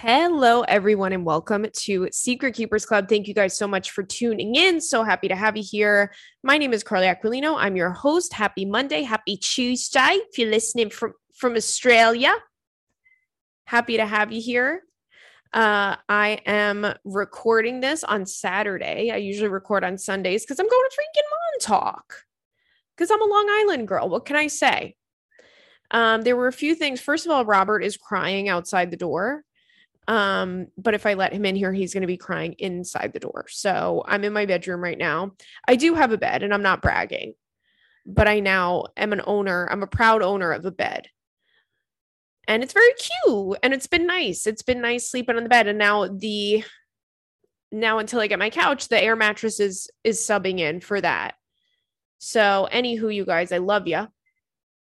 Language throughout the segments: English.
Hello, everyone, and welcome to Secret Keepers Club. Thank you guys so much for tuning in. So happy to have you here. My name is Carly Aquilino. I'm your host. Happy Monday, happy Tuesday. If you're listening from from Australia, happy to have you here. Uh, I am recording this on Saturday. I usually record on Sundays because I'm going to freaking Montauk because I'm a Long Island girl. What can I say? Um, there were a few things. First of all, Robert is crying outside the door. Um, but if I let him in here, he's going to be crying inside the door. So I'm in my bedroom right now. I do have a bed and I'm not bragging, but I now am an owner. I'm a proud owner of a bed. And it's very cute and it's been nice. It's been nice sleeping on the bed. And now the now until I get my couch, the air mattress is is subbing in for that. So anywho, you guys, I love you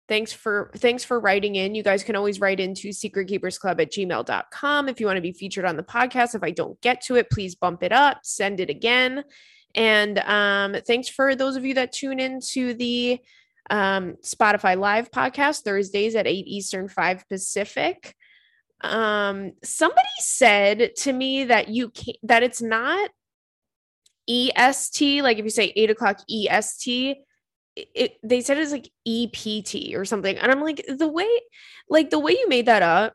thanks for thanks for writing in. You guys can always write into secretkeepersclub at gmail.com if you want to be featured on the podcast if i don't get to it please bump it up send it again. And um, thanks for those of you that tune into the um, spotify live podcast thursdays at 8 eastern 5 pacific. Um, somebody said to me that you can't that it's not est like if you say 8 o'clock est it, they said it's like EPT or something. And I'm like, the way, like the way you made that up,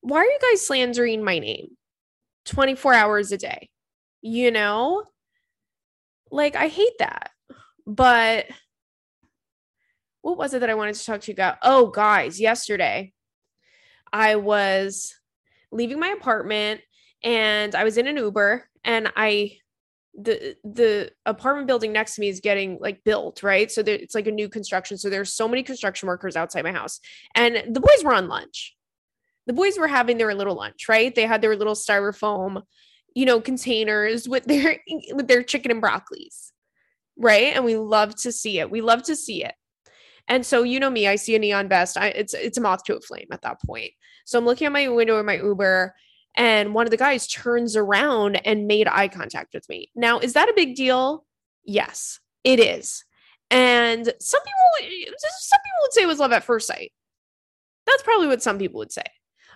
why are you guys slandering my name 24 hours a day? You know? Like, I hate that. But what was it that I wanted to talk to you about? Oh, guys, yesterday I was leaving my apartment and I was in an Uber and I the the apartment building next to me is getting like built right? So there, it's like a new construction. So there's so many construction workers outside my house. And the boys were on lunch. The boys were having their little lunch right? They had their little styrofoam you know containers with their with their chicken and broccolis right? And we love to see it. We love to see it. And so you know me i see a neon vest. I, it's it's a moth to a flame at that point. So i'm looking at my window in my uber and one of the guys turns around and made eye contact with me. Now, is that a big deal? Yes, it is. And some people, some people would say it was love at first sight. That's probably what some people would say.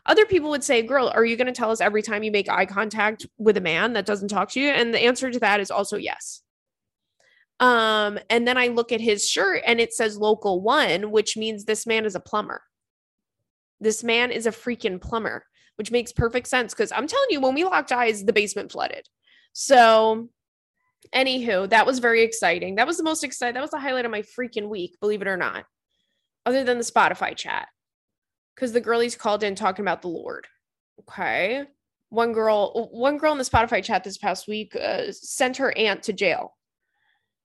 Other people would say, Girl, are you going to tell us every time you make eye contact with a man that doesn't talk to you? And the answer to that is also yes. Um, and then I look at his shirt and it says local one, which means this man is a plumber. This man is a freaking plumber which makes perfect sense because I'm telling you, when we locked eyes, the basement flooded. So, anywho, that was very exciting. That was the most exciting. That was the highlight of my freaking week, believe it or not, other than the Spotify chat. Because the girlies called in talking about the Lord. Okay. One girl, one girl in the Spotify chat this past week uh, sent her aunt to jail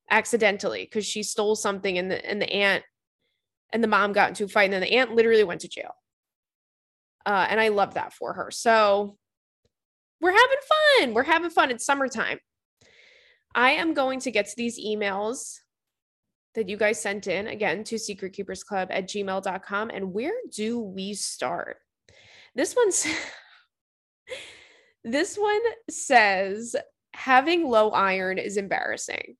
accidentally because she stole something and the and the aunt and the mom got into a fight and then the aunt literally went to jail. Uh, and I love that for her. So we're having fun. We're having fun. It's summertime. I am going to get to these emails that you guys sent in again to secretkeepersclub at gmail.com. And where do we start? This one's this one says having low iron is embarrassing.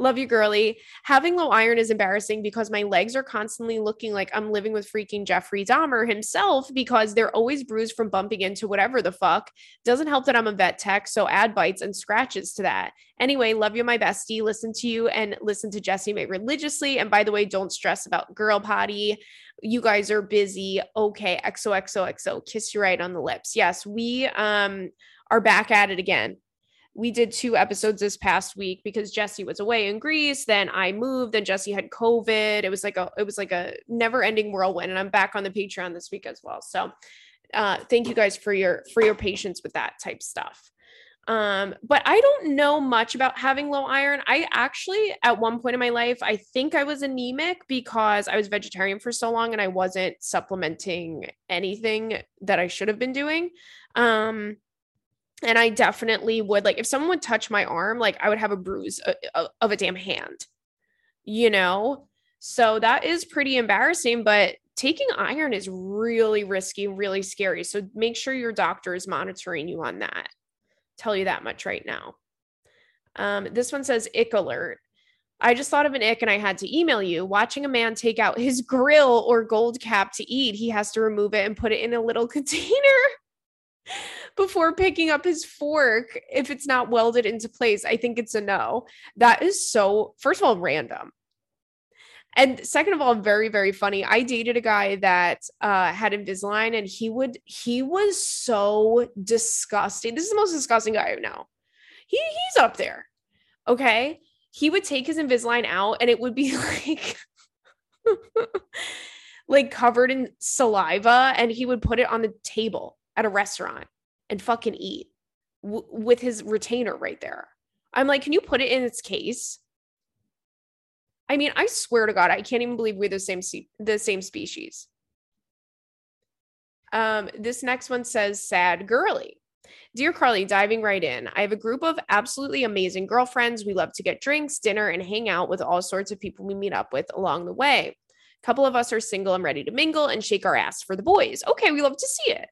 Love you, girly. Having low iron is embarrassing because my legs are constantly looking like I'm living with freaking Jeffrey Dahmer himself because they're always bruised from bumping into whatever the fuck. Doesn't help that I'm a vet tech, so add bites and scratches to that. Anyway, love you, my bestie. Listen to you and listen to Jessimae religiously. And by the way, don't stress about girl potty. You guys are busy. Okay, XOXOXO. Kiss you right on the lips. Yes, we um are back at it again we did two episodes this past week because Jesse was away in Greece. Then I moved. Then Jesse had COVID. It was like a it was like a never ending whirlwind. And I'm back on the Patreon this week as well. So uh, thank you guys for your for your patience with that type stuff. Um, but I don't know much about having low iron. I actually, at one point in my life, I think I was anemic because I was vegetarian for so long and I wasn't supplementing anything that I should have been doing. Um, and I definitely would like if someone would touch my arm, like I would have a bruise of, uh, uh, of a damn hand, you know? So that is pretty embarrassing, but taking iron is really risky, really scary. So make sure your doctor is monitoring you on that. Tell you that much right now. Um, this one says ick alert. I just thought of an ick and I had to email you. Watching a man take out his grill or gold cap to eat, he has to remove it and put it in a little container before picking up his fork if it's not welded into place. I think it's a no. That is so, first of all, random. And second of all, very, very funny. I dated a guy that uh, had Invisalign and he would, he was so disgusting. This is the most disgusting guy I know. He, he's up there. Okay he would take his Invisalign out and it would be like like covered in saliva and he would put it on the table at a restaurant and fucking eat w- with his retainer right there. I'm like, can you put it in its case? I mean, I swear to God, I can't even believe we're the same the same species. Um, this next one says sad girly. Dear Carly, diving right in, I have a group of absolutely amazing girlfriends. We love to get drinks, dinner, and hang out with all sorts of people we meet up with along the way. A couple of us are single and ready to mingle and shake our ass for the boys. Okay, we love to see it.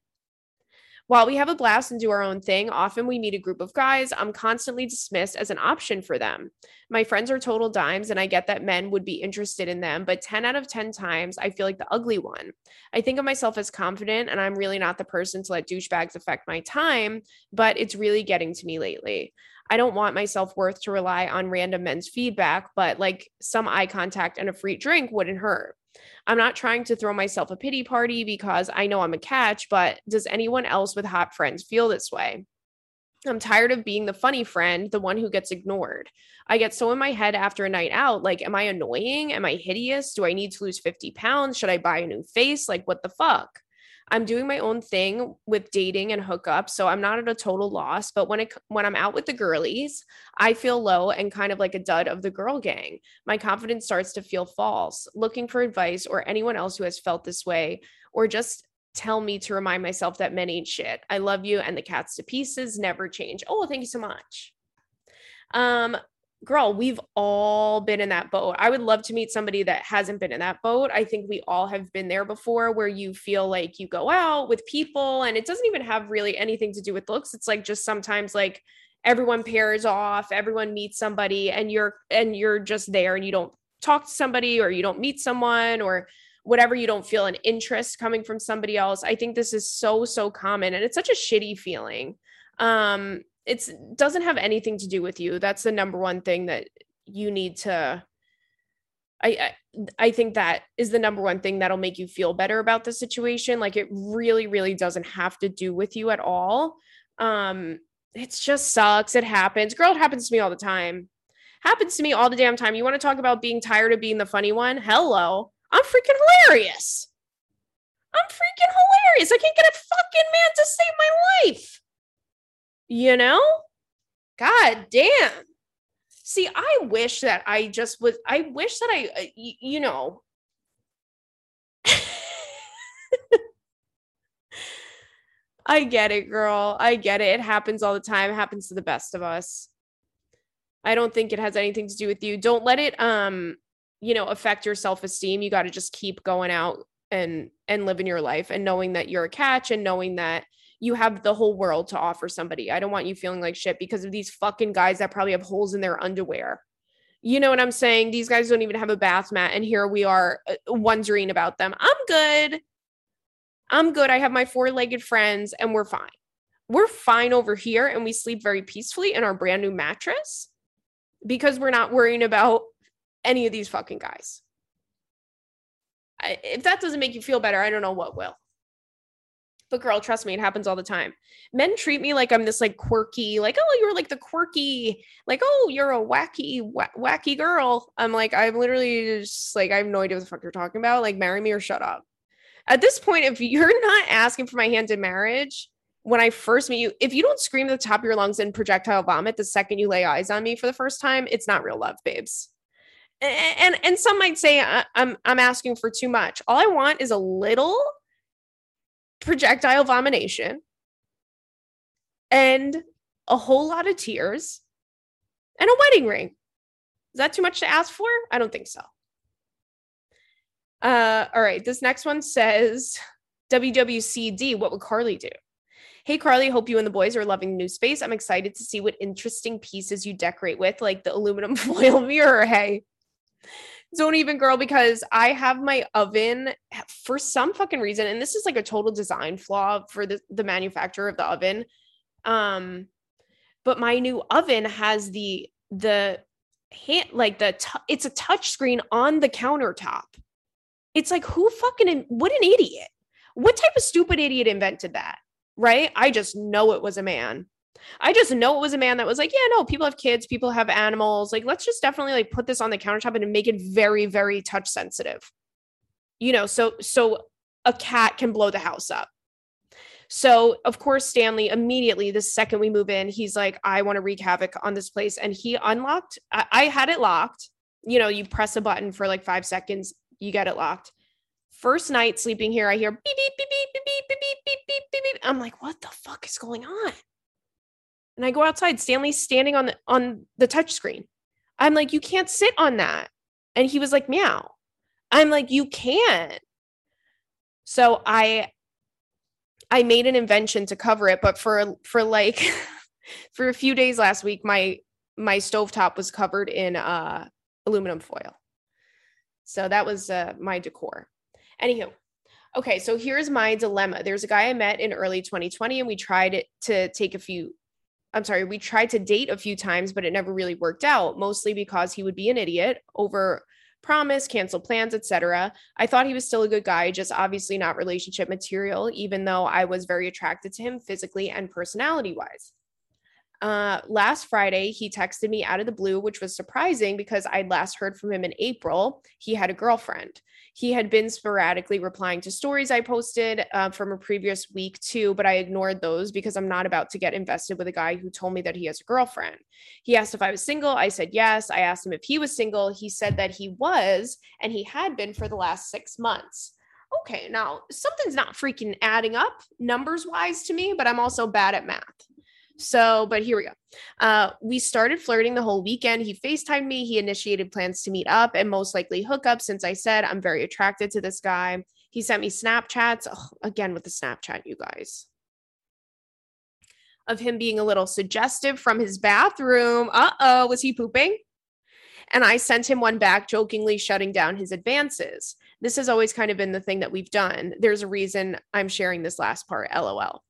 While we have a blast and do our own thing, often we meet a group of guys I'm constantly dismissed as an option for them. My friends are total dimes, and I get that men would be interested in them, but 10 out of 10 times, I feel like the ugly one. I think of myself as confident, and I'm really not the person to let douchebags affect my time, but it's really getting to me lately. I don't want my self worth to rely on random men's feedback, but like some eye contact and a free drink wouldn't hurt. I'm not trying to throw myself a pity party because I know I'm a catch, but does anyone else with hot friends feel this way? I'm tired of being the funny friend, the one who gets ignored. I get so in my head after a night out like, am I annoying? Am I hideous? Do I need to lose 50 pounds? Should I buy a new face? Like, what the fuck? I'm doing my own thing with dating and hookups, so I'm not at a total loss. But when it when I'm out with the girlies, I feel low and kind of like a dud of the girl gang. My confidence starts to feel false. Looking for advice or anyone else who has felt this way, or just tell me to remind myself that men ain't shit. I love you and the cats to pieces never change. Oh, thank you so much. Um, girl, we've all been in that boat. I would love to meet somebody that hasn't been in that boat. I think we all have been there before where you feel like you go out with people and it doesn't even have really anything to do with looks. It's like just sometimes like everyone pairs off, everyone meets somebody and you're and you're just there and you don't talk to somebody or you don't meet someone or whatever you don't feel an interest coming from somebody else. I think this is so so common and it's such a shitty feeling. Um it's doesn't have anything to do with you that's the number one thing that you need to I, I I think that is the number one thing that'll make you feel better about the situation. Like it really, really doesn't have to do with you at all. Um, it just sucks. It happens. Girl, it happens to me all the time. Happens to me all the damn time. You want to talk about being tired of being the funny one? Hello. I'm freaking hilarious. I'm freaking hilarious. I can't get a fucking man to save my life. You know? God damn. See, I wish that I just was, I wish that I, uh, y- you know, I get it, girl. I get it. It happens all the time. It happens to the best of us. I don't think it has anything to do with you. Don't let it um, you know, affect your self-esteem. You got to just keep going out and and living your life and knowing that you're a catch and knowing that you have the whole world to offer somebody. I don't want you feeling like shit because of these fucking guys that probably have holes in their underwear. You know what I'm saying? These guys don't even have a bath mat, and here we are uh, wondering about them. I'm good. I'm good. I have my four legged friends, and we're fine. We're fine over here, and we sleep very peacefully in our brand new mattress because we're not worrying about any of these fucking guys. If that doesn't make you feel better, I don't know what will. But girl, trust me, it happens all the time. Men treat me like I'm this like quirky, like, oh, you're like the quirky, like, oh, you're a wacky, wacky girl. I'm like, I'm literally just like, I have no idea what the fuck you're talking about. Like, marry me or shut up. At this point, if you're not asking for my hand in marriage, when I first meet you, if you don't scream at the top of your lungs and projectile vomit the second you lay eyes on me for the first time, it's not real love, babes. And and, and some might say I'm I'm asking for too much. All I want is a little projectile vomitation and a whole lot of tears and a wedding ring. Is that too much to ask for? I don't think so. Uh, all right. This next one says WWCD. What would Carly do? Hey, Carly, hope you and the boys are loving new space. I'm excited to see what interesting pieces you decorate with, like the aluminum foil mirror. Hey, don't even, girl, because I have my oven for some fucking reason, and this is like a total design flaw for the, the manufacturer of the oven. Um, but my new oven has the the hand like the t- it's a touch screen on the countertop. It's like who fucking what an idiot. What type of stupid idiot invented that? Right? I just know it was a man. I just know it was a man that was like, yeah, no, people have kids, people have animals. Like, let's just definitely like put this on the countertop and make it very, very touch sensitive. You know, so so a cat can blow the house up. So, of course, Stanley immediately, the second we move in, he's like, I want to wreak havoc on this place. And he unlocked, I, I had it locked. You know, you press a button for like five seconds, you get it locked. First night sleeping here, I hear beep, beep, beep, beep, beep, beep, beep, beep, beep, beep, beep. I'm like, what the fuck is going on? And I go outside. Stanley's standing on the on the touch screen. I'm like, you can't sit on that. And he was like, meow. I'm like, you can't. So I I made an invention to cover it, but for for like for a few days last week, my my stovetop was covered in uh aluminum foil. So that was uh, my decor. Anywho, okay, so here's my dilemma. There's a guy I met in early 2020, and we tried to take a few. I'm sorry, we tried to date a few times, but it never really worked out, mostly because he would be an idiot over promise, cancel plans, etc. I thought he was still a good guy, just obviously not relationship material, even though I was very attracted to him physically and personality wise. Uh, last Friday, he texted me out of the blue, which was surprising because I'd last heard from him in April. He had a girlfriend. He had been sporadically replying to stories I posted uh, from a previous week too, but I ignored those because I'm not about to get invested with a guy who told me that he has a girlfriend. He asked if I was single. I said yes. I asked him if he was single. He said that he was, and he had been for the last six months okay, now something's not freaking adding up numbers wise to me, but I'm also bad at math. So, but here we go. Uh, we started flirting the whole weekend. He FaceTimed me. He initiated plans to meet up and most likely hook up since I said I'm very attracted to this guy. He sent me Snapchats. Oh, again, with the Snapchat, you guys. Of him being a little suggestive from his bathroom. Uh oh, was he pooping? And I sent him one back, jokingly shutting down his advances. This has always kind of been the thing that we've done. There's a reason I'm sharing this last part, lol.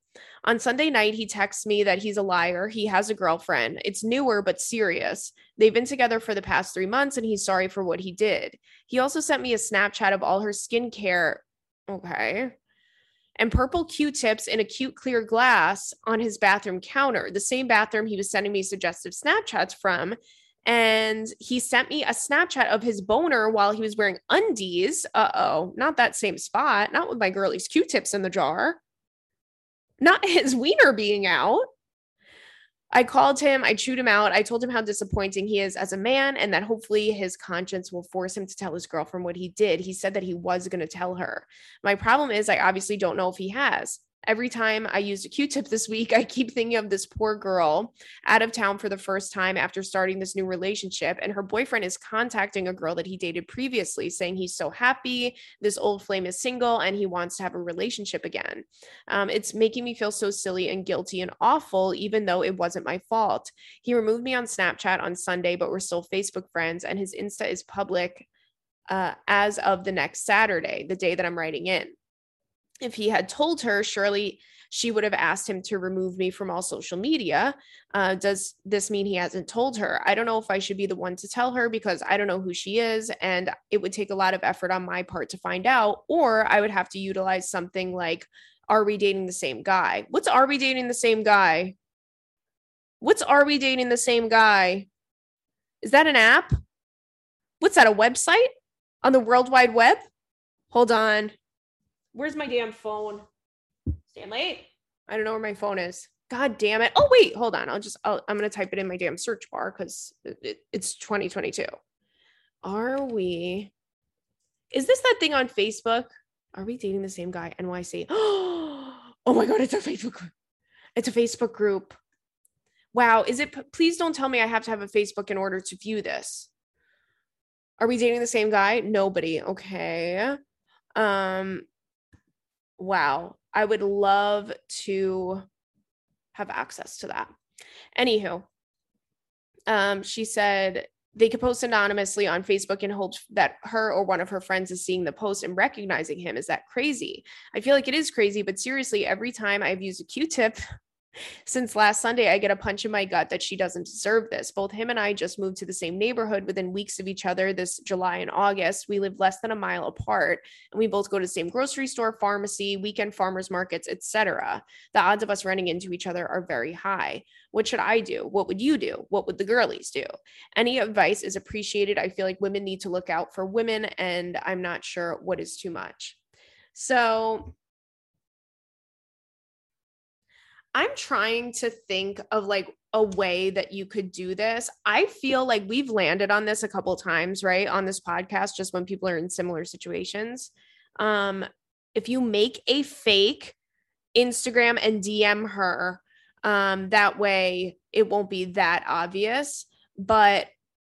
On Sunday night, he texts me that he's a liar. He has a girlfriend. It's newer, but serious. They've been together for the past three months, and he's sorry for what he did. He also sent me a Snapchat of all her skincare. Okay. And purple Q tips in a cute clear glass on his bathroom counter, the same bathroom he was sending me suggestive Snapchats from. And he sent me a Snapchat of his boner while he was wearing undies. Uh oh, not that same spot, not with my girlie's Q tips in the jar not his wiener being out. I called him, I chewed him out. I told him how disappointing he is as a man and that hopefully his conscience will force him to tell his girlfriend what he did. He said that he was going to tell her. My problem is, I obviously don't know if he has. Every time I used a Q tip this week, I keep thinking of this poor girl out of town for the first time after starting this new relationship. And her boyfriend is contacting a girl that he dated previously, saying he's so happy. This old flame is single and he wants to have a relationship again. Um, it's making me feel so silly and guilty and awful, even though it wasn't my fault. He removed me on Snapchat on Sunday, but we're still Facebook friends, and his Insta is public. Uh, as of the next Saturday, the day that I'm writing in if he had told her, surely she would have asked him to remove me from all social media. Uh, does this mean he hasn't told her? I don't know if I should be the one to tell her because I don't know who she is. And it would take a lot of effort on my part to find out, or I would have to utilize something like, Are we dating the same guy? What's Are we dating the same guy? What's Are we dating the same guy? Is that an app? What's that, a website on the World Wide Web? Hold on. Where's my damn phone? Stanley? I don't know where my phone is. God damn it. Oh, wait, hold on. I'll just, i am going to type it in my damn search bar because it, it, it's 2022. Are we, is this that thing on Facebook? Are we dating the same guy? NYC. Oh my God, it's a Facebook group. It's a Facebook group. Wow. Is it, please don't tell me I have to have a Facebook in order to view this. Are we dating the same guy? Nobody. Okay. Um, wow, I would love to have access to that. Anywho, um, she said they could post anonymously on Facebook and hope that her or one of her friends is seeing the post and recognizing him. Is that crazy? I feel like it is crazy, but seriously, every time I've used a Q tip since last Sunday, I get a punch in my gut that she doesn't deserve this. Both him and I just moved to the same neighborhood within weeks of each other this July and August. We live less than a mile apart, and we both go to the same grocery store, pharmacy, weekend farmers markets, etc. The odds of us running into each other are very high. What should I do? What would you do? What would the girlies do? Any advice is appreciated. I feel like women need to look out for women, and I'm not sure what is too much. So, I'm trying to think of like a way that you could do this. I feel like we've landed on this a couple times, right? On this podcast, just when people are in similar situations. Um, if you make a fake Instagram and DM her, um, that way it won't be that obvious. But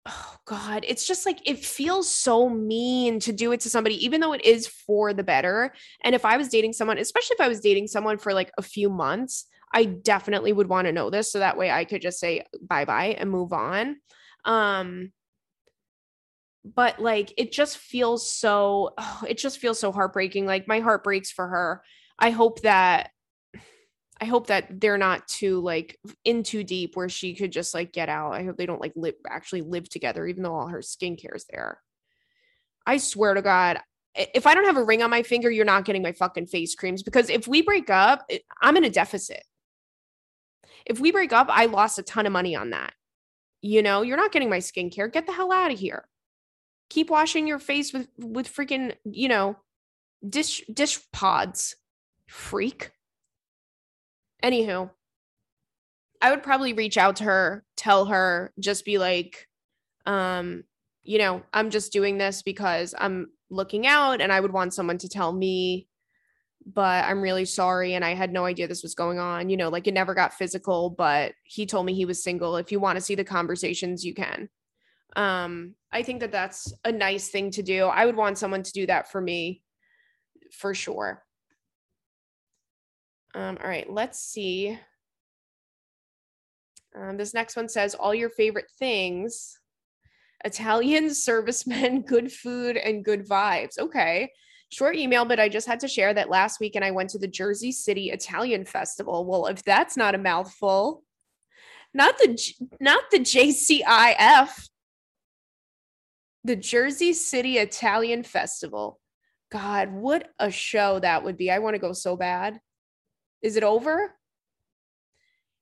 oh god it's just like it feels so mean to do it to somebody even though it is for the better and if i was dating someone especially if i was dating someone for like a few months I definitely would want to know this so that way I could just say bye bye and move on. Um, but like it just feels so oh, it just feels so heartbreaking like my heart breaks for her. I hope that i hope that they're not too like in too deep where she could just like get out. I hope they don't like live actually live together even though all her skincare is there. I swear to god if i don't have a ring on my finger you're not getting my fucking face creams because if we break up i'm in a deficit if we break up, I lost a ton of money on that. You know, you're not getting my skincare. Get the hell out of here. Keep washing your face with with freaking, you know, dish dish pods. Freak. Anywho, I would probably reach out to her, tell her, just be like, um, you know, I'm just doing this because I'm looking out and I would want someone to tell me but I'm really sorry. And I had no idea this was going on. You know, like it never got physical, but he told me he was single. If you want to see the conversations, you can. Um, I think that that's a nice thing to do. I would want someone to do that for me for sure. Um, all right, let's see. Um, this next one says all your favorite things Italian servicemen, good food, and good vibes. Okay. Short email, but I just had to share that last weekend I went to the Jersey City Italian Festival. Well, if that's not a mouthful, not the not the JCIF, the Jersey City Italian Festival. God, what a show that would be. I want to go so bad. Is it over?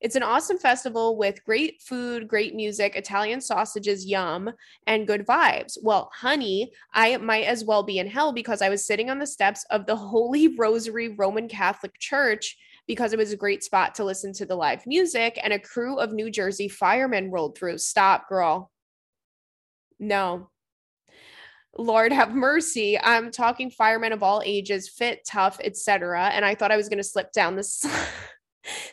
It's an awesome festival with great food, great music, Italian sausages, yum, and good vibes. Well, honey, I might as well be in hell because I was sitting on the steps of the Holy Rosary Roman Catholic Church because it was a great spot to listen to the live music, and a crew of New Jersey firemen rolled through. Stop, girl. No, Lord have mercy. I'm talking firemen of all ages, fit, tough, etc. And I thought I was going to slip down this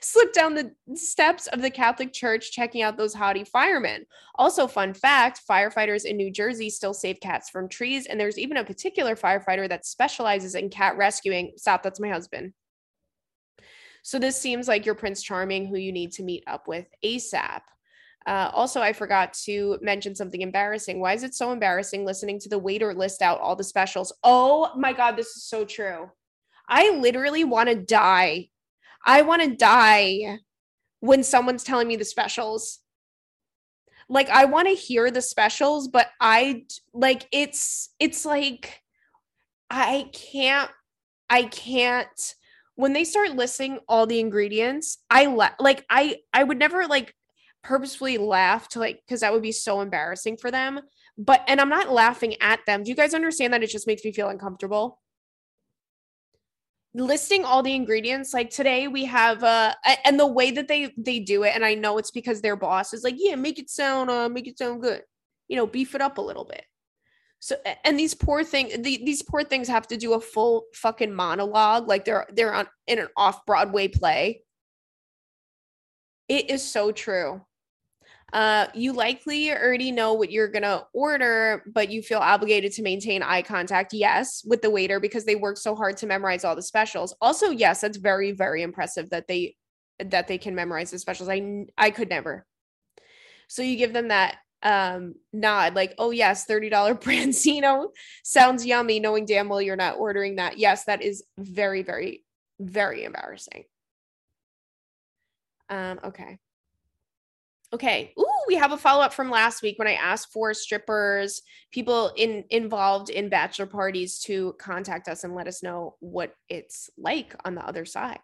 slip down the steps of the Catholic Church checking out those haughty firemen. Also, fun fact firefighters in New Jersey still save cats from trees, and there's even a particular firefighter that specializes in cat rescuing. Stop, that's my husband. So, this seems like your Prince Charming who you need to meet up with ASAP. Uh, also, I forgot to mention something embarrassing. Why is it so embarrassing listening to the waiter list out all the specials? Oh my God, this is so true. I literally want to die I want to die when someone's telling me the specials. Like I want to hear the specials, but I like it's it's like I can't I can't when they start listing all the ingredients, I la- like I I would never like purposefully laugh to like because that would be so embarrassing for them. But and I'm not laughing at them. Do you guys understand that it just makes me feel uncomfortable? Listing all the ingredients like today we have uh and the way that they they do it and i know it's because their boss is like yeah make it sound uh make it sound good. You know beef it up a little bit. So and these poor thing the, these poor things have to do a full fucking monologue like they're they're on in an off broadway play. It is so true uh, you likely already know what you're going to order, but you feel obligated to maintain eye contact, yes, with the waiter because they work so hard to memorize all the specials. Also, yes, that's very, very impressive that they that they can memorize the specials. I I could never. So you give them that um nod like oh yes $30 branzino sounds yummy knowing damn well you're not ordering that yes that is very very very embarrassing um okay okay. Ooh, we have a follow-up from last week when i asked for strippers people in involved in bachelor parties to contact us and let us know what it's like on the other side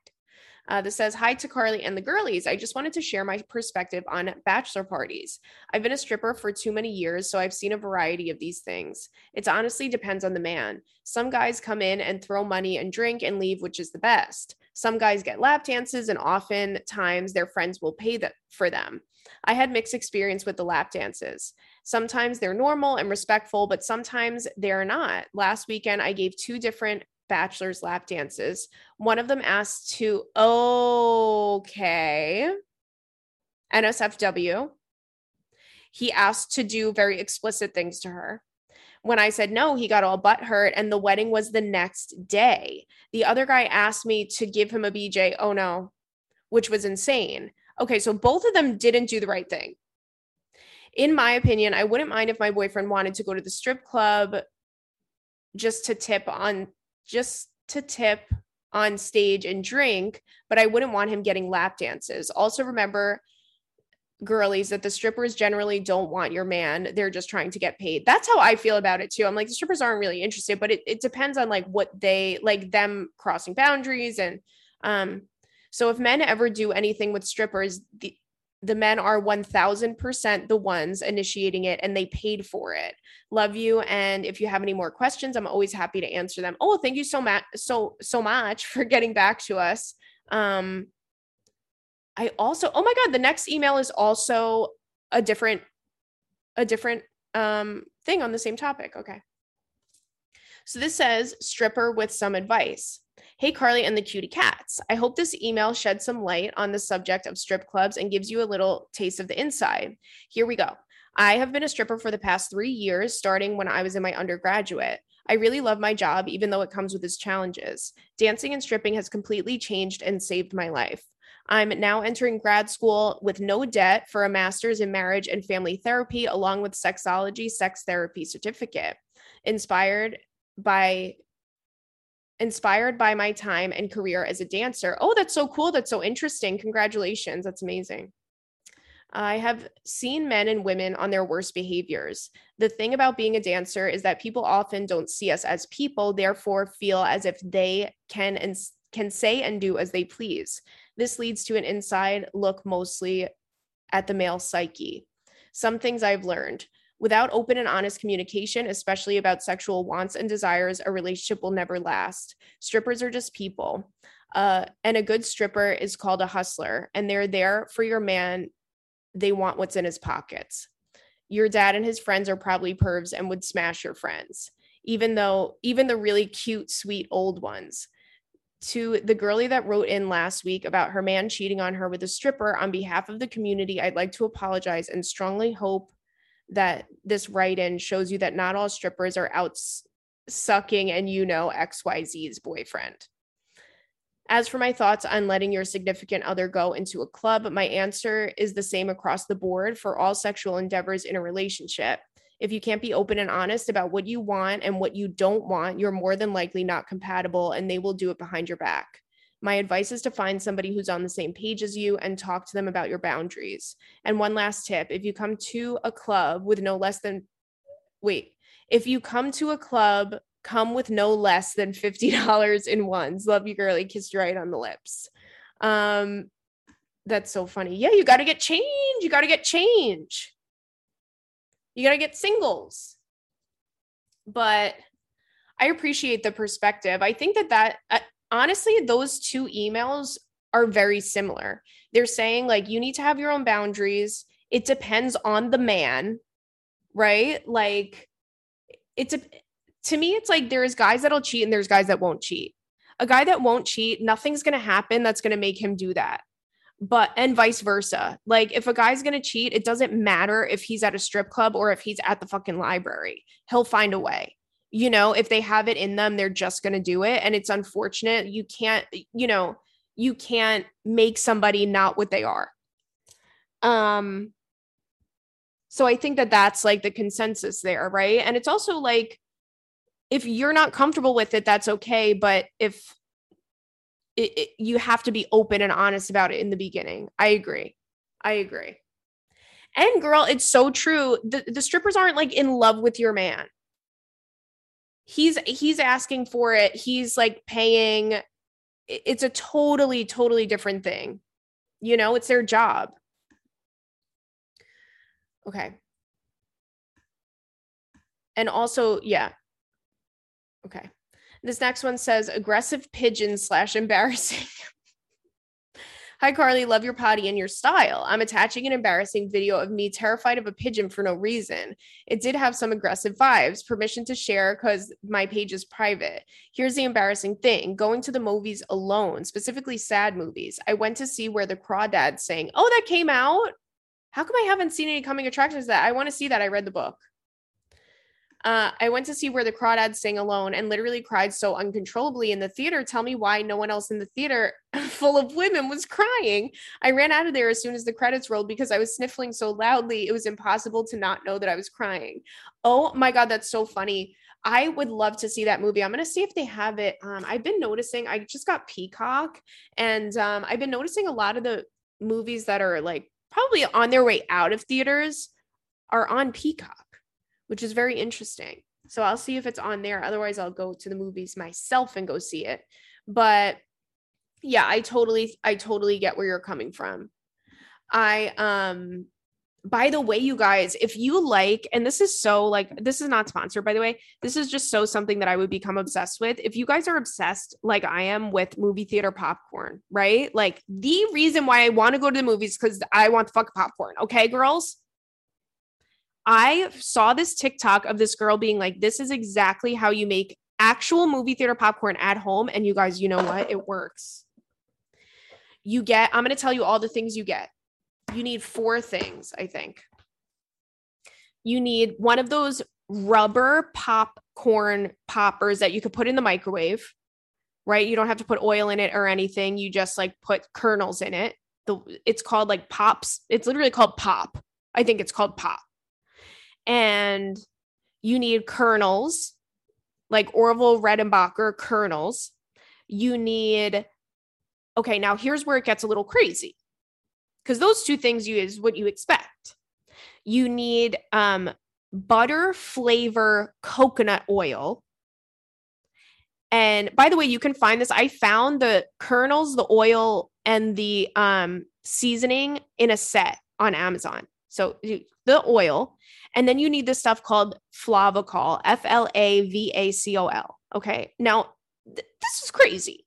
uh, that says, Hi to Carly and the girlies. I just wanted to share my perspective on bachelor parties. I've been a stripper for too many years, so I've seen a variety of these things. It honestly depends on the man. Some guys come in and throw money and drink and leave, which is the best. Some guys get lap dances, and oftentimes their friends will pay the- for them. I had mixed experience with the lap dances. Sometimes they're normal and respectful, but sometimes they're not. Last weekend, I gave two different bachelor's lap dances. One of them asked to, okay, NSFW. He asked to do very explicit things to her. When I said no, he got all butt hurt, and the wedding was the next day. The other guy asked me to give him a BJ. Oh no, which was insane. Okay, so both of them didn't do the right thing. In my opinion, I wouldn't mind if my boyfriend wanted to go to the strip club just to tip on just to tip on stage and drink, but I wouldn't want him getting lap dances. Also, remember, girlies, that the strippers generally don't want your man. They're just trying to get paid. That's how I feel about it too. I'm like, the strippers aren't really interested, but it, it depends on like what they like them crossing boundaries. And um, so if men ever do anything with strippers, the, the men are 1000% the ones initiating it and they paid for it. Love you and if you have any more questions i'm always happy to answer them. Oh thank you so much so so much for getting back to us. Um i also oh my god the next email is also a different a different um thing on the same topic. Okay. So this says stripper with some advice Hey, Carly and the cutie cats. I hope this email sheds some light on the subject of strip clubs and gives you a little taste of the inside. Here we go. I have been a stripper for the past three years, starting when I was in my undergraduate. I really love my job, even though it comes with its challenges. Dancing and stripping has completely changed and saved my life. I'm now entering grad school with no debt for a master's in marriage and family therapy, along with sexology sex therapy certificate. Inspired by inspired by my time and career as a dancer. Oh, that's so cool. That's so interesting. Congratulations. That's amazing. I have seen men and women on their worst behaviors. The thing about being a dancer is that people often don't see us as people, therefore feel as if they can and can say and do as they please. This leads to an inside look mostly at the male psyche. Some things I've learned. Without open and honest communication, especially about sexual wants and desires, a relationship will never last. Strippers are just people. Uh, and a good stripper is called a hustler, and they're there for your man. They want what's in his pockets. Your dad and his friends are probably pervs and would smash your friends, even though, even the really cute, sweet old ones. To the girlie that wrote in last week about her man cheating on her with a stripper, on behalf of the community, I'd like to apologize and strongly hope that this write in shows you that not all strippers are out sucking and you know XYZ's boyfriend. As for my thoughts on letting your significant other go into a club, my answer is the same across the board for all sexual endeavors in a relationship. If you can't be open and honest about what you want and what you don't want, you're more than likely not compatible and they will do it behind your back. My advice is to find somebody who's on the same page as you and talk to them about your boundaries. And one last tip if you come to a club with no less than, wait, if you come to a club, come with no less than $50 in ones. Love you, girly. Kissed you right on the lips. Um, that's so funny. Yeah, you got to get change. You got to get change. You got to get singles. But I appreciate the perspective. I think that that uh, honestly, those two emails are very similar. They're saying, like, you need to have your own boundaries. It depends on the man, right? Like, it's a, to me, it's like there's guys that'll cheat and there's guys that won't cheat. A guy that won't cheat, nothing's going to happen that's going to make him do that. But, and vice versa. Like, if a guy's going to cheat, it doesn't matter if he's at a strip club or if he's at the fucking library, he'll find a way you know if they have it in them they're just going to do it and it's unfortunate you can't you know you can't make somebody not what they are. Um so I think that that's like the consensus there, right? And it's also like if you're not comfortable with it, that's okay. But if it, it, you have to be open and honest about it in the beginning, I agree. I agree. And girl, it's so true. The, the strippers aren't like in love with your man. He's he's asking for it. He's like paying. It's a totally totally different thing. You know, it's their job. Okay. And also, yeah. Okay. This next one says aggressive pigeon slash embarrassing. Hi, Carly. Love your potty and your style. I'm attaching an embarrassing video of me terrified of a pigeon for no reason. It did have some aggressive vibes. Permission to share because my page is private. Here's the embarrassing thing going to the movies alone, specifically sad movies. I went to see where the crawdads sang, Oh, that came out. How come I haven't seen any coming attractions that I want to see that? I read the book. Uh, I went to see where the crawdads sang alone and literally cried so uncontrollably in the theater. Tell me why no one else in the theater full of women was crying. I ran out of there as soon as the credits rolled because I was sniffling so loudly. It was impossible to not know that I was crying. Oh my God, that's so funny. I would love to see that movie. I'm going to see if they have it. Um, I've been noticing, I just got Peacock and um, I've been noticing a lot of the movies that are like probably on their way out of theaters are on Peacock which is very interesting. So I'll see if it's on there. Otherwise, I'll go to the movies myself and go see it. But yeah, I totally, I totally get where you're coming from. I, um, by the way, you guys, if you like, and this is so like, this is not sponsored, by the way, this is just so something that I would become obsessed with. If you guys are obsessed, like I am, with movie theater popcorn, right? Like the reason why I want to go to the movies because I want the fuck popcorn. Okay, girls? I saw this TikTok of this girl being like, this is exactly how you make actual movie theater popcorn at home. And you guys, you know what? It works. You get, I'm going to tell you all the things you get. You need four things, I think. You need one of those rubber popcorn poppers that you could put in the microwave, right? You don't have to put oil in it or anything. You just like put kernels in it. The it's called like pops. It's literally called pop. I think it's called pop and you need kernels like Orville Redenbacher kernels. You need, okay, now here's where it gets a little crazy because those two things you is what you expect. You need um, butter flavor coconut oil. And by the way, you can find this. I found the kernels, the oil, and the um, seasoning in a set on Amazon. So the oil, and then you need this stuff called Flavacol, F L A V A C O L. Okay. Now, th- this is crazy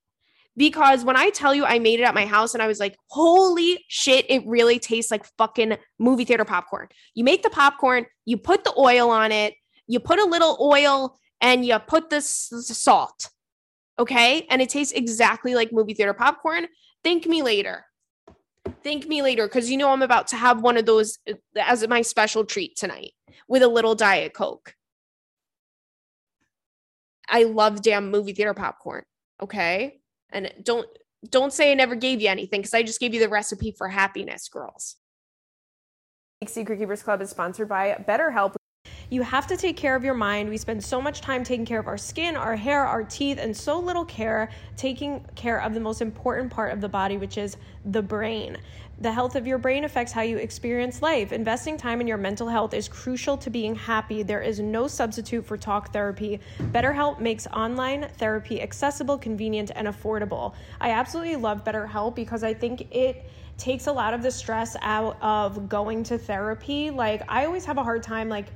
because when I tell you I made it at my house and I was like, holy shit, it really tastes like fucking movie theater popcorn. You make the popcorn, you put the oil on it, you put a little oil, and you put this salt. Okay. And it tastes exactly like movie theater popcorn. Thank me later. Thank me later because you know I'm about to have one of those uh, as my special treat tonight with a little Diet Coke. I love damn movie theater popcorn. Okay. And don't don't say I never gave you anything because I just gave you the recipe for happiness, girls. Secret Keepers Club is sponsored by BetterHelp. You have to take care of your mind. We spend so much time taking care of our skin, our hair, our teeth, and so little care taking care of the most important part of the body, which is the brain. The health of your brain affects how you experience life. Investing time in your mental health is crucial to being happy. There is no substitute for talk therapy. BetterHelp makes online therapy accessible, convenient, and affordable. I absolutely love BetterHelp because I think it takes a lot of the stress out of going to therapy. Like, I always have a hard time, like,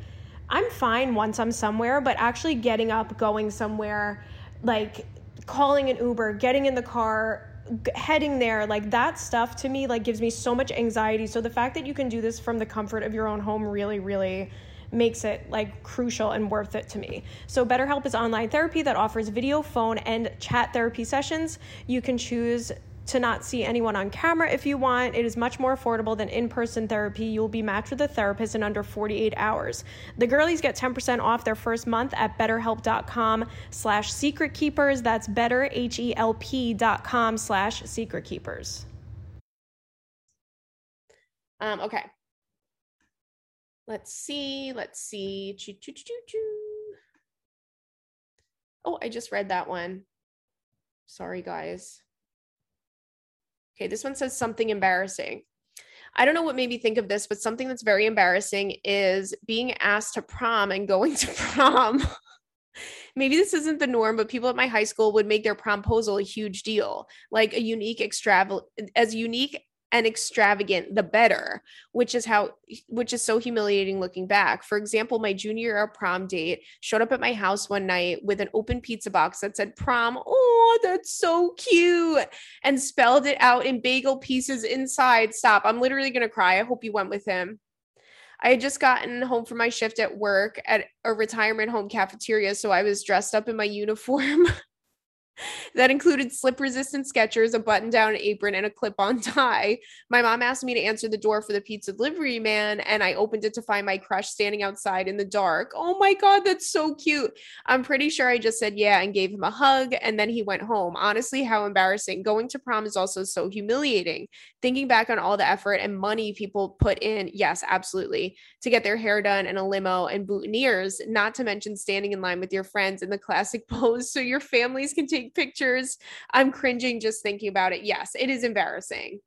I'm fine once I'm somewhere, but actually getting up, going somewhere, like calling an Uber, getting in the car, heading there, like that stuff to me like gives me so much anxiety. So the fact that you can do this from the comfort of your own home really really makes it like crucial and worth it to me. So BetterHelp is online therapy that offers video, phone, and chat therapy sessions. You can choose to not see anyone on camera if you want. It is much more affordable than in-person therapy. You will be matched with a therapist in under 48 hours. The girlies get 10% off their first month at betterhelp.com slash secret keepers. That's betterhelp.com slash secret keepers. Um, okay. Let's see. Let's see. Oh, I just read that one. Sorry, guys. Okay, this one says something embarrassing. I don't know what made me think of this, but something that's very embarrassing is being asked to prom and going to prom. Maybe this isn't the norm, but people at my high school would make their promposal a huge deal, like a unique extrav as unique and extravagant the better which is how which is so humiliating looking back. For example my junior year prom date showed up at my house one night with an open pizza box that said prom. Oh that's so cute and spelled it out in bagel pieces inside. Stop i'm literally going to cry. I hope you went with him. I had just gotten home from my shift at work at a retirement home cafeteria, so I was dressed up in my uniform that included slip resistant Skechers, a button down apron, and a clip on tie. My mom asked me to answer the door for the pizza delivery man, and I opened it to find my crush standing outside in the dark. Oh my God, that's so cute. I'm pretty sure I just said yeah and gave him a hug, and then he went home. Honestly, how embarrassing. Going to prom is also so humiliating. Thinking back on all the effort and money people put in, yes, absolutely, to get their hair done and a limo and boutonnieres, not to mention standing in line with your friends in the classic pose so your families can take take pictures. I'm cringing just thinking about it. Yes, it is embarrassing.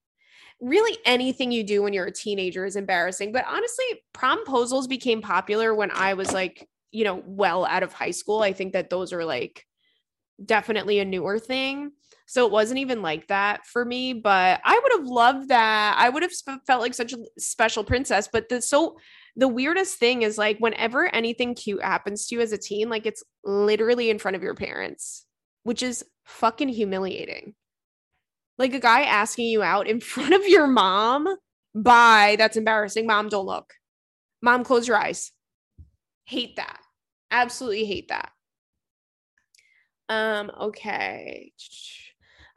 Really, anything you do when you're a teenager is embarrassing. But honestly, promposals became popular when I was like, you know, well out of high school. I think that those are like definitely a newer thing. So it wasn't even like that for me, but I would have loved that. I would have felt like such a special princess. But the so the weirdest thing is like whenever anything cute happens to you as a teen, like it's literally in front of your parents which is fucking humiliating. Like a guy asking you out in front of your mom. Bye. That's embarrassing. Mom, don't look. Mom, close your eyes. Hate that. Absolutely hate that. Um, okay.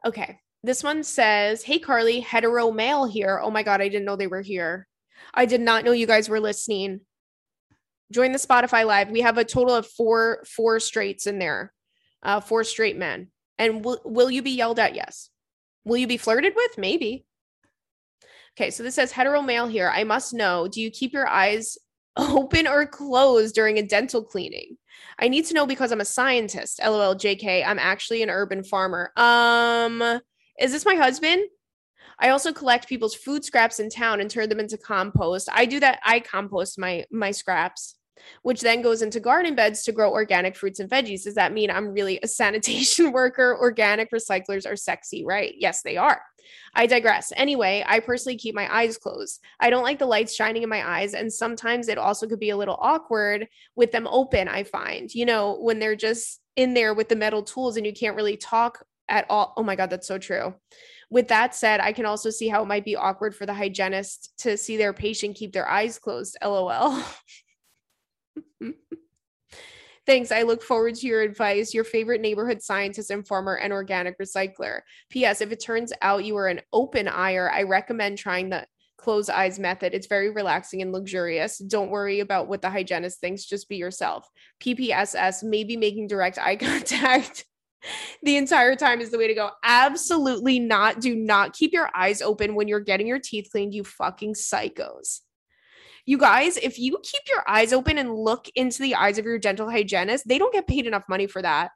Okay. This one says, Hey Carly, hetero male here. Oh my God, I didn't know they were here. I did not know you guys were listening. Join the Spotify live. We have a total of four, four straights in there uh, for straight men. And will, will you be yelled at? Yes. Will you be flirted with? Maybe. Okay, so this says hetero male here. I must know do you keep your eyes open or closed during a dental cleaning? I need to know because I'm a scientist. LOL JK. I'm actually an urban farmer. Um, is this my husband? I also collect people's food scraps in town and turn them into compost. I do that. I compost my my scraps which then goes into garden beds to grow organic fruits and veggies. Does that mean I'm really a sanitation worker? Organic recyclers are sexy, right? Yes, they are. I digress. Anyway, I personally keep my eyes closed. I don't like the lights shining in my eyes. And sometimes it also could be a little awkward with them open, I find, you know, when they're just in there with the metal tools and you can't really talk at all. Oh my God, that's so true. With that said, I can also see how it might be awkward for the hygienist to see their patient keep their eyes closed. LOL. Thanks. I look forward to your advice. Your favorite neighborhood scientist, and informer, and organic recycler. P.S. If it turns out you are an open eyer, I recommend trying the close eyes method. It's very relaxing and luxurious. Don't worry about what the hygienist thinks. Just be yourself. PPSS, maybe making direct eye contact the entire time is the way to go. Absolutely not. Do not keep your eyes open when you're getting your teeth cleaned, you fucking psychos. You guys, if you keep your eyes open and look into the eyes of your dental hygienist, they don't get paid enough money for that.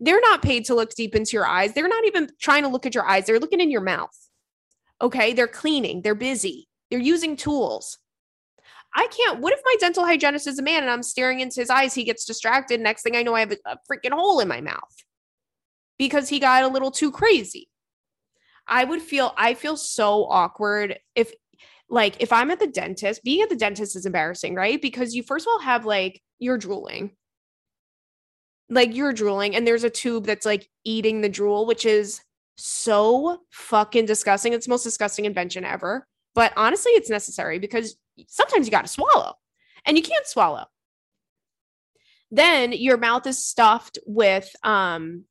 They're not paid to look deep into your eyes. They're not even trying to look at your eyes. They're looking in your mouth. Okay. They're cleaning, they're busy, they're using tools. I can't. What if my dental hygienist is a man and I'm staring into his eyes? He gets distracted. Next thing I know, I have a, a freaking hole in my mouth because he got a little too crazy. I would feel, I feel so awkward if like if I'm at the dentist, being at the dentist is embarrassing, right? Because you first of all have like you're drooling. Like you're drooling and there's a tube that's like eating the drool, which is so fucking disgusting. It's the most disgusting invention ever. But honestly, it's necessary because sometimes you got to swallow and you can't swallow. Then your mouth is stuffed with um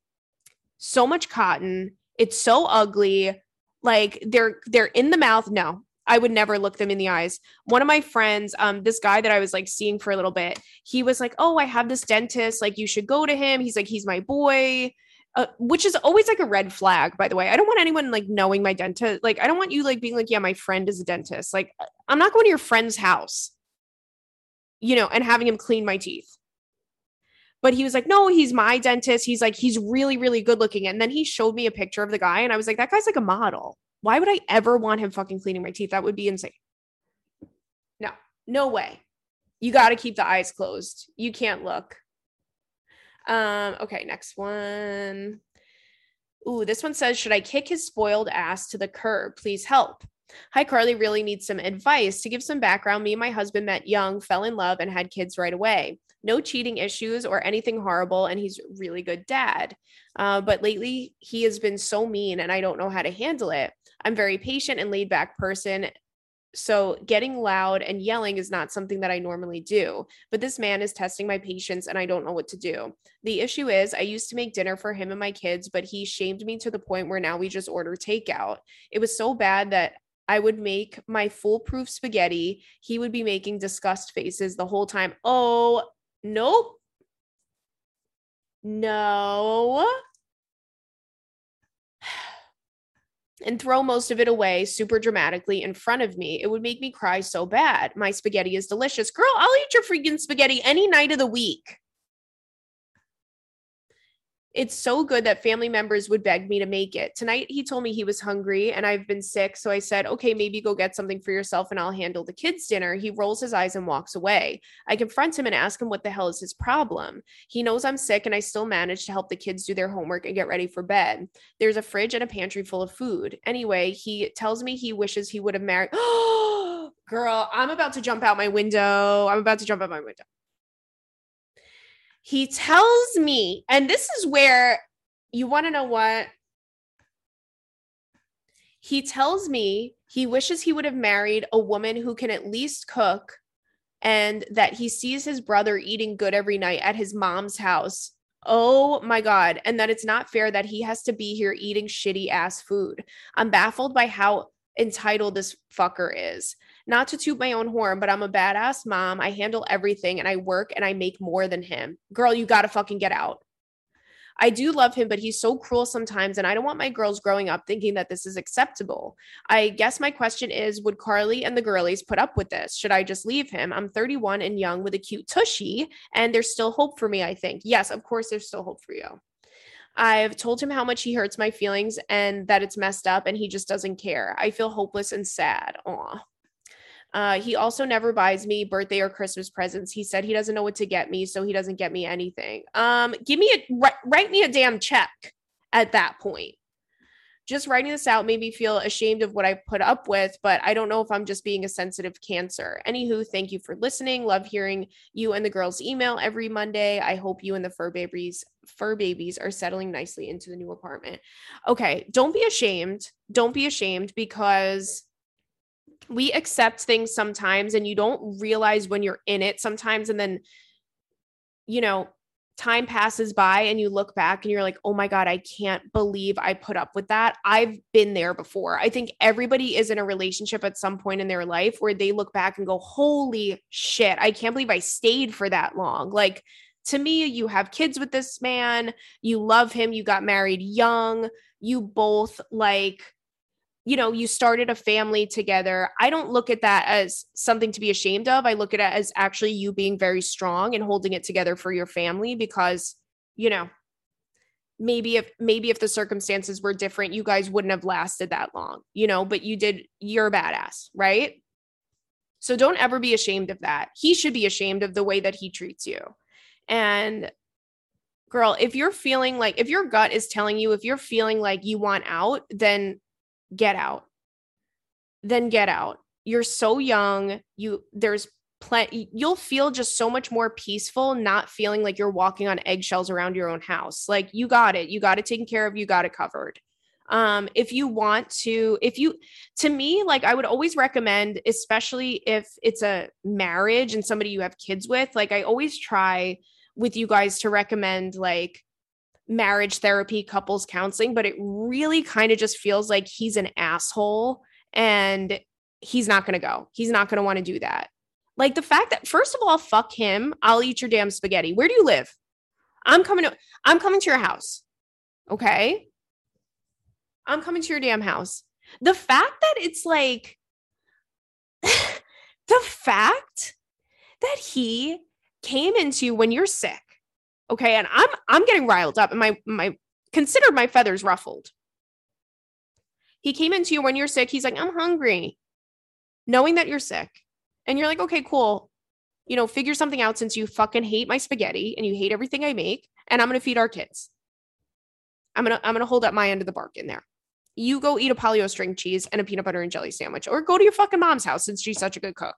so much cotton. It's so ugly Like they're they're in the mouth. No, I would never look them in the eyes. One of my friends, um, this guy that I was like seeing for a little bit, he was like, "Oh, I have this dentist. Like, you should go to him." He's like, "He's my boy." Uh, which is always like a red flag, by the way. I don't want anyone like knowing my dentist. Like, I don't want you like being like, yeah, my friend is a dentist. Like, I'm not going to your friend's house, you know, and having him clean my teeth. But he was like, no, he's my dentist. He's like, he's really, really good looking. And then he showed me a picture of the guy, and I was like, that guy's like a model. Why would I ever want him fucking cleaning my teeth? That would be insane. No, no way. You got to keep the eyes closed. You can't look. Um, okay, next one. Ooh, this one says, Should I kick his spoiled ass to the curb? Please help. Hi, Carly really needs some advice. To give some background, me and my husband met young, fell in love, and had kids right away. No cheating issues or anything horrible, and he's really good dad. Uh, but lately, he has been so mean, and I don't know how to handle it. I'm very patient and laid back person, so getting loud and yelling is not something that I normally do, but this man is testing my patience and I don't know what to do. The issue is I used to make dinner for him and my kids, but he shamed me to the point where now we just order takeout. It was so bad that I would make my foolproof spaghetti. He would be making disgust faces the whole time. Oh, nope. No and throw most of it away super dramatically in front of me. It would make me cry so bad. My spaghetti is delicious. Girl, I'll eat your freaking spaghetti any night of the week it's so good that family members would beg me to make it. Tonight, he told me he was hungry and I've been sick. So I said, okay, maybe go get something for yourself and I'll handle the kids' dinner. He rolls his eyes and walks away. I confront him and ask him what the hell is his problem. He knows I'm sick and I still manage to help the kids do their homework and get ready for bed. There's a fridge and a pantry full of food. Anyway, he tells me he wishes he would have married. Girl, I'm about to jump out my window. I'm about to jump out my window he tells me, and this is where you want to know what? He tells me he wishes he would have married a woman who can at least cook and that he sees his brother eating good every night at his mom's house. Oh my God. And that it's not fair that he has to be here eating shitty ass food. I'm baffled by how entitled this fucker is not to toot my own horn, but I'm a badass mom. I handle everything and I work and I make more than him. Girl, you got to fucking get out. I do love him, but he's so cruel sometimes. And I don't want my girls growing up thinking that this is acceptable. I guess my question is Would Carly and the girlies put up with this? Should I just leave him? I'm 31 and young with a cute tushy, and there's still hope for me, I think. Yes, of course, there's still hope for you. I've told him how much he hurts my feelings and that it's messed up, and he just doesn't care. I feel hopeless and sad. Aw. Uh, he also never buys me birthday or Christmas presents. He said he doesn't know what to get me, so he doesn't get me anything. Um, give me a write, me a damn check at that point. Just writing this out made me feel ashamed of what I put up with, but I don't know if I'm just being a sensitive cancer. Anywho, thank you for listening. Love hearing you and the girls' email every Monday. I hope you and the fur babies fur babies are settling nicely into the new apartment. Okay, don't be ashamed. Don't be ashamed because we accept things sometimes and you don't realize when you're in it sometimes and then you know time passes by and you look back and you're like oh my god i can't believe i put up with that. I've been there before. I think everybody is in a relationship at some point in their life where they look back and go holy shit i can't believe i stayed for that long. Like to me you have kids with this man you love him you got married young you both like you know, you started a family together. I don't look at that as something to be ashamed of. I look at it as actually you being very strong and holding it together for your family because, you know, maybe if maybe if the circumstances were different, you guys wouldn't have lasted that long, you know, but you did you're a badass, right? So don't ever be ashamed of that. He should be ashamed of the way that he treats you. And girl, if you're feeling like if your gut is telling you if you're feeling like you want out, then get out. Then get out. You're so young. You there's plenty you'll feel just so much more peaceful not feeling like you're walking on eggshells around your own house. Like you got it. You got it taken care of. You got it covered um if you want to if you to me like i would always recommend especially if it's a marriage and somebody you have kids with like i always try with you guys to recommend like marriage therapy, couples counseling, but it really kind of just feels like he's an asshole and he's not going to go. He's not going to want to do that. Like the fact that first of all, fuck him. I'll eat your damn spaghetti. Where do you live? I'm coming to I'm coming to your house. Okay? I'm coming to your damn house. The fact that it's like the fact that he came into when you're sick. Okay? And I'm I'm getting riled up and my my consider my feathers ruffled. He came into you when you're sick. He's like, "I'm hungry." Knowing that you're sick and you're like, okay, cool. You know, figure something out since you fucking hate my spaghetti and you hate everything I make, and I'm gonna feed our kids. I'm gonna I'm gonna hold up my end of the bargain there. You go eat a Polly-O string cheese and a peanut butter and jelly sandwich, or go to your fucking mom's house since she's such a good cook.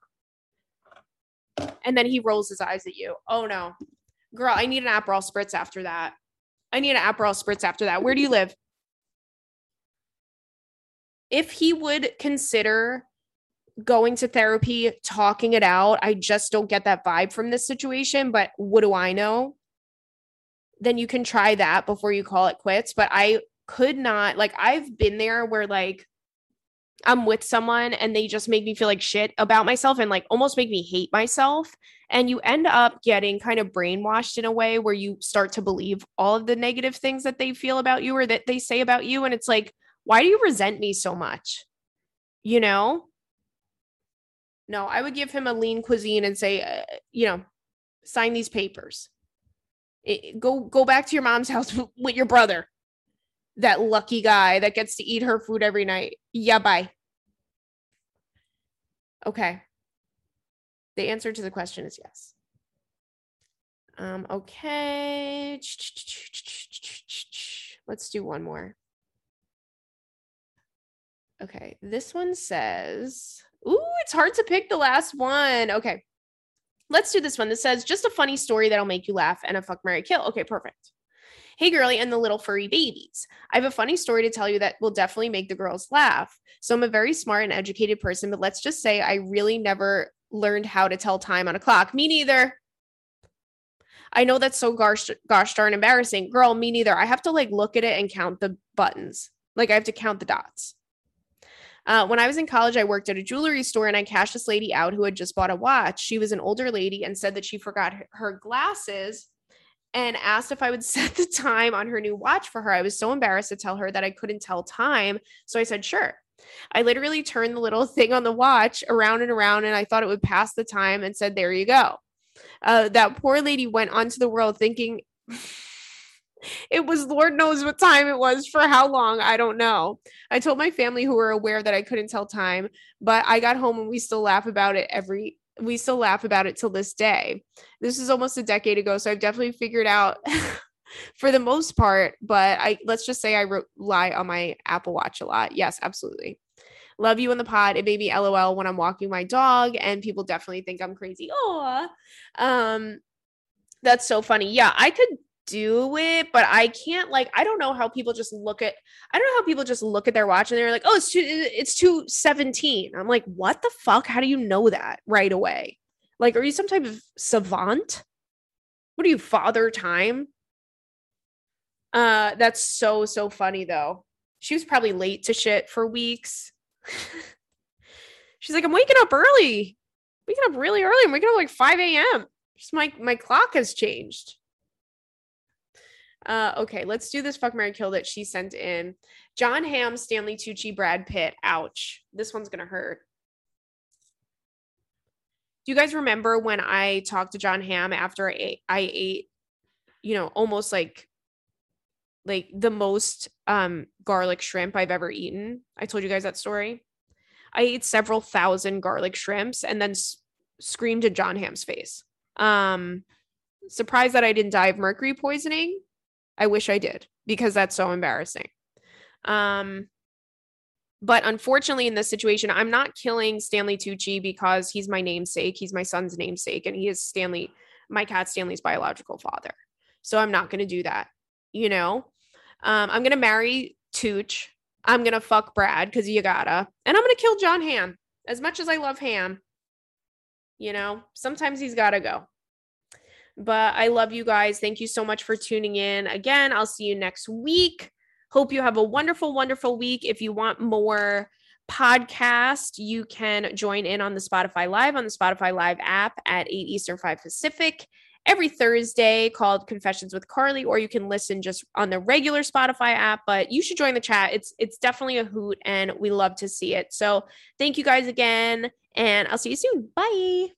And then he rolls his eyes at you. Oh no, girl, I need an Aperol spritz after that. I need an Aperol spritz after that. Where do you live? If he would consider going to therapy, talking it out. I just don't get that vibe from this situation, but what do I know? Then you can try that before you call it quits. But I could not, like, I've been there where, like, I'm with someone and they just make me feel like shit about myself and like almost make me hate myself. And you end up getting kind of brainwashed in a way where you start to believe all of the negative things that they feel about you or that they say about you. And it's like, why do you resent me so much? You know? No, I would give him a lean cuisine and say, uh, you know, sign these papers. It, go go back to your mom's house with your brother. That lucky guy that gets to eat her food every night. Yeah, bye. Okay. The answer to the question is yes. Um, okay. Let's do one more. Okay. This one says, Ooh, it's hard to pick the last one. Okay. Let's do this one. This says just a funny story that'll make you laugh and a fuck Mary kill. Okay, perfect. Hey, girly, and the little furry babies. I have a funny story to tell you that will definitely make the girls laugh. So, I'm a very smart and educated person, but let's just say I really never learned how to tell time on a clock. Me neither. I know that's so gosh, gosh darn embarrassing. Girl, me neither. I have to like look at it and count the buttons. Like I have to count the dots. Uh, when I was in college, I worked at a jewelry store and I cashed this lady out who had just bought a watch. She was an older lady and said that she forgot her glasses and asked if I would set the time on her new watch for her. I was so embarrassed to tell her that I couldn't tell time. So I said, sure. I literally turned the little thing on the watch around and around, and I thought it would pass the time and said, There you go. Uh, that poor lady went onto the world thinking it was Lord knows what time it was for how long. I don't know. I told my family who were aware that I couldn't tell time, but I got home and we still laugh about it every we still laugh about it till this day. This is almost a decade ago, so I've definitely figured out for the most part, but I let's just say I rely on my Apple Watch a lot. Yes, absolutely. Love you in the pod. It made me LOL when I'm walking my dog, and people definitely think I'm crazy. Oh, um, that's so funny. Yeah, I could do it, but I can't like I don't know how people just look at I don't know how people just look at their watch and they're like, "Oh, it's two, it's 217." I'm like, "What the fuck? How do you know that right away?" Like are you some type of savant? What are you father time? Uh that's so so funny though. She was probably late to shit for weeks. She's like, "I'm waking up early. Waking up really early. I'm waking up like 5 a.m. Just my my clock has changed." Uh, okay, let's do this fuck Mary Kill that she sent in. John Hamm, Stanley Tucci, Brad Pitt. Ouch. This one's gonna hurt. Do you guys remember when I talked to John Hamm after I ate, I ate, you know, almost like like the most um garlic shrimp I've ever eaten? I told you guys that story. I ate several thousand garlic shrimps and then s- screamed in John Hamm's face. Um surprised that I didn't die of mercury poisoning I wish I did because that's so embarrassing. Um, but unfortunately, in this situation, I'm not killing Stanley Tucci because he's my namesake. He's my son's namesake, and he is Stanley, my cat Stanley's biological father. So I'm not going to do that. You know, um, I'm going to marry Tooch. I'm going to fuck Brad because you gotta. And I'm going to kill John Hamm. As much as I love Hamm, you know, sometimes he's got to go. But I love you guys. Thank you so much for tuning in. Again, I'll see you next week. Hope you have a wonderful, wonderful week. If you want more podcast, you can join in on the Spotify Live on the Spotify Live app at 8 Eastern, 5 Pacific every Thursday called Confessions with Carly, or you can listen just on the regular Spotify app. But you should join the chat. It's it's definitely a hoot and we love to see it. So thank you guys again, and I'll see you soon. Bye.